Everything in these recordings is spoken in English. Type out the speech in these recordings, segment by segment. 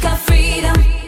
take our freedom.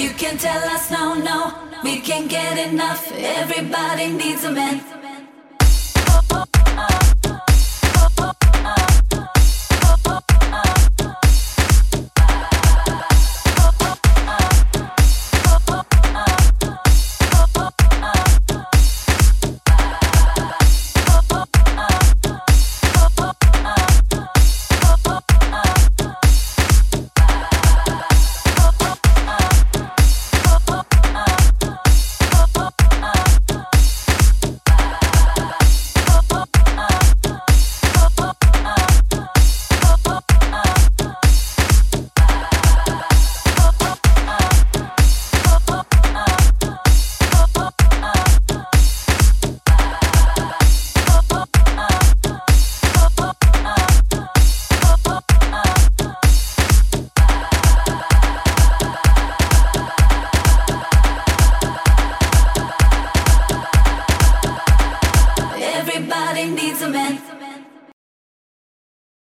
You can tell us no, no, we can't get enough. Everybody needs a man.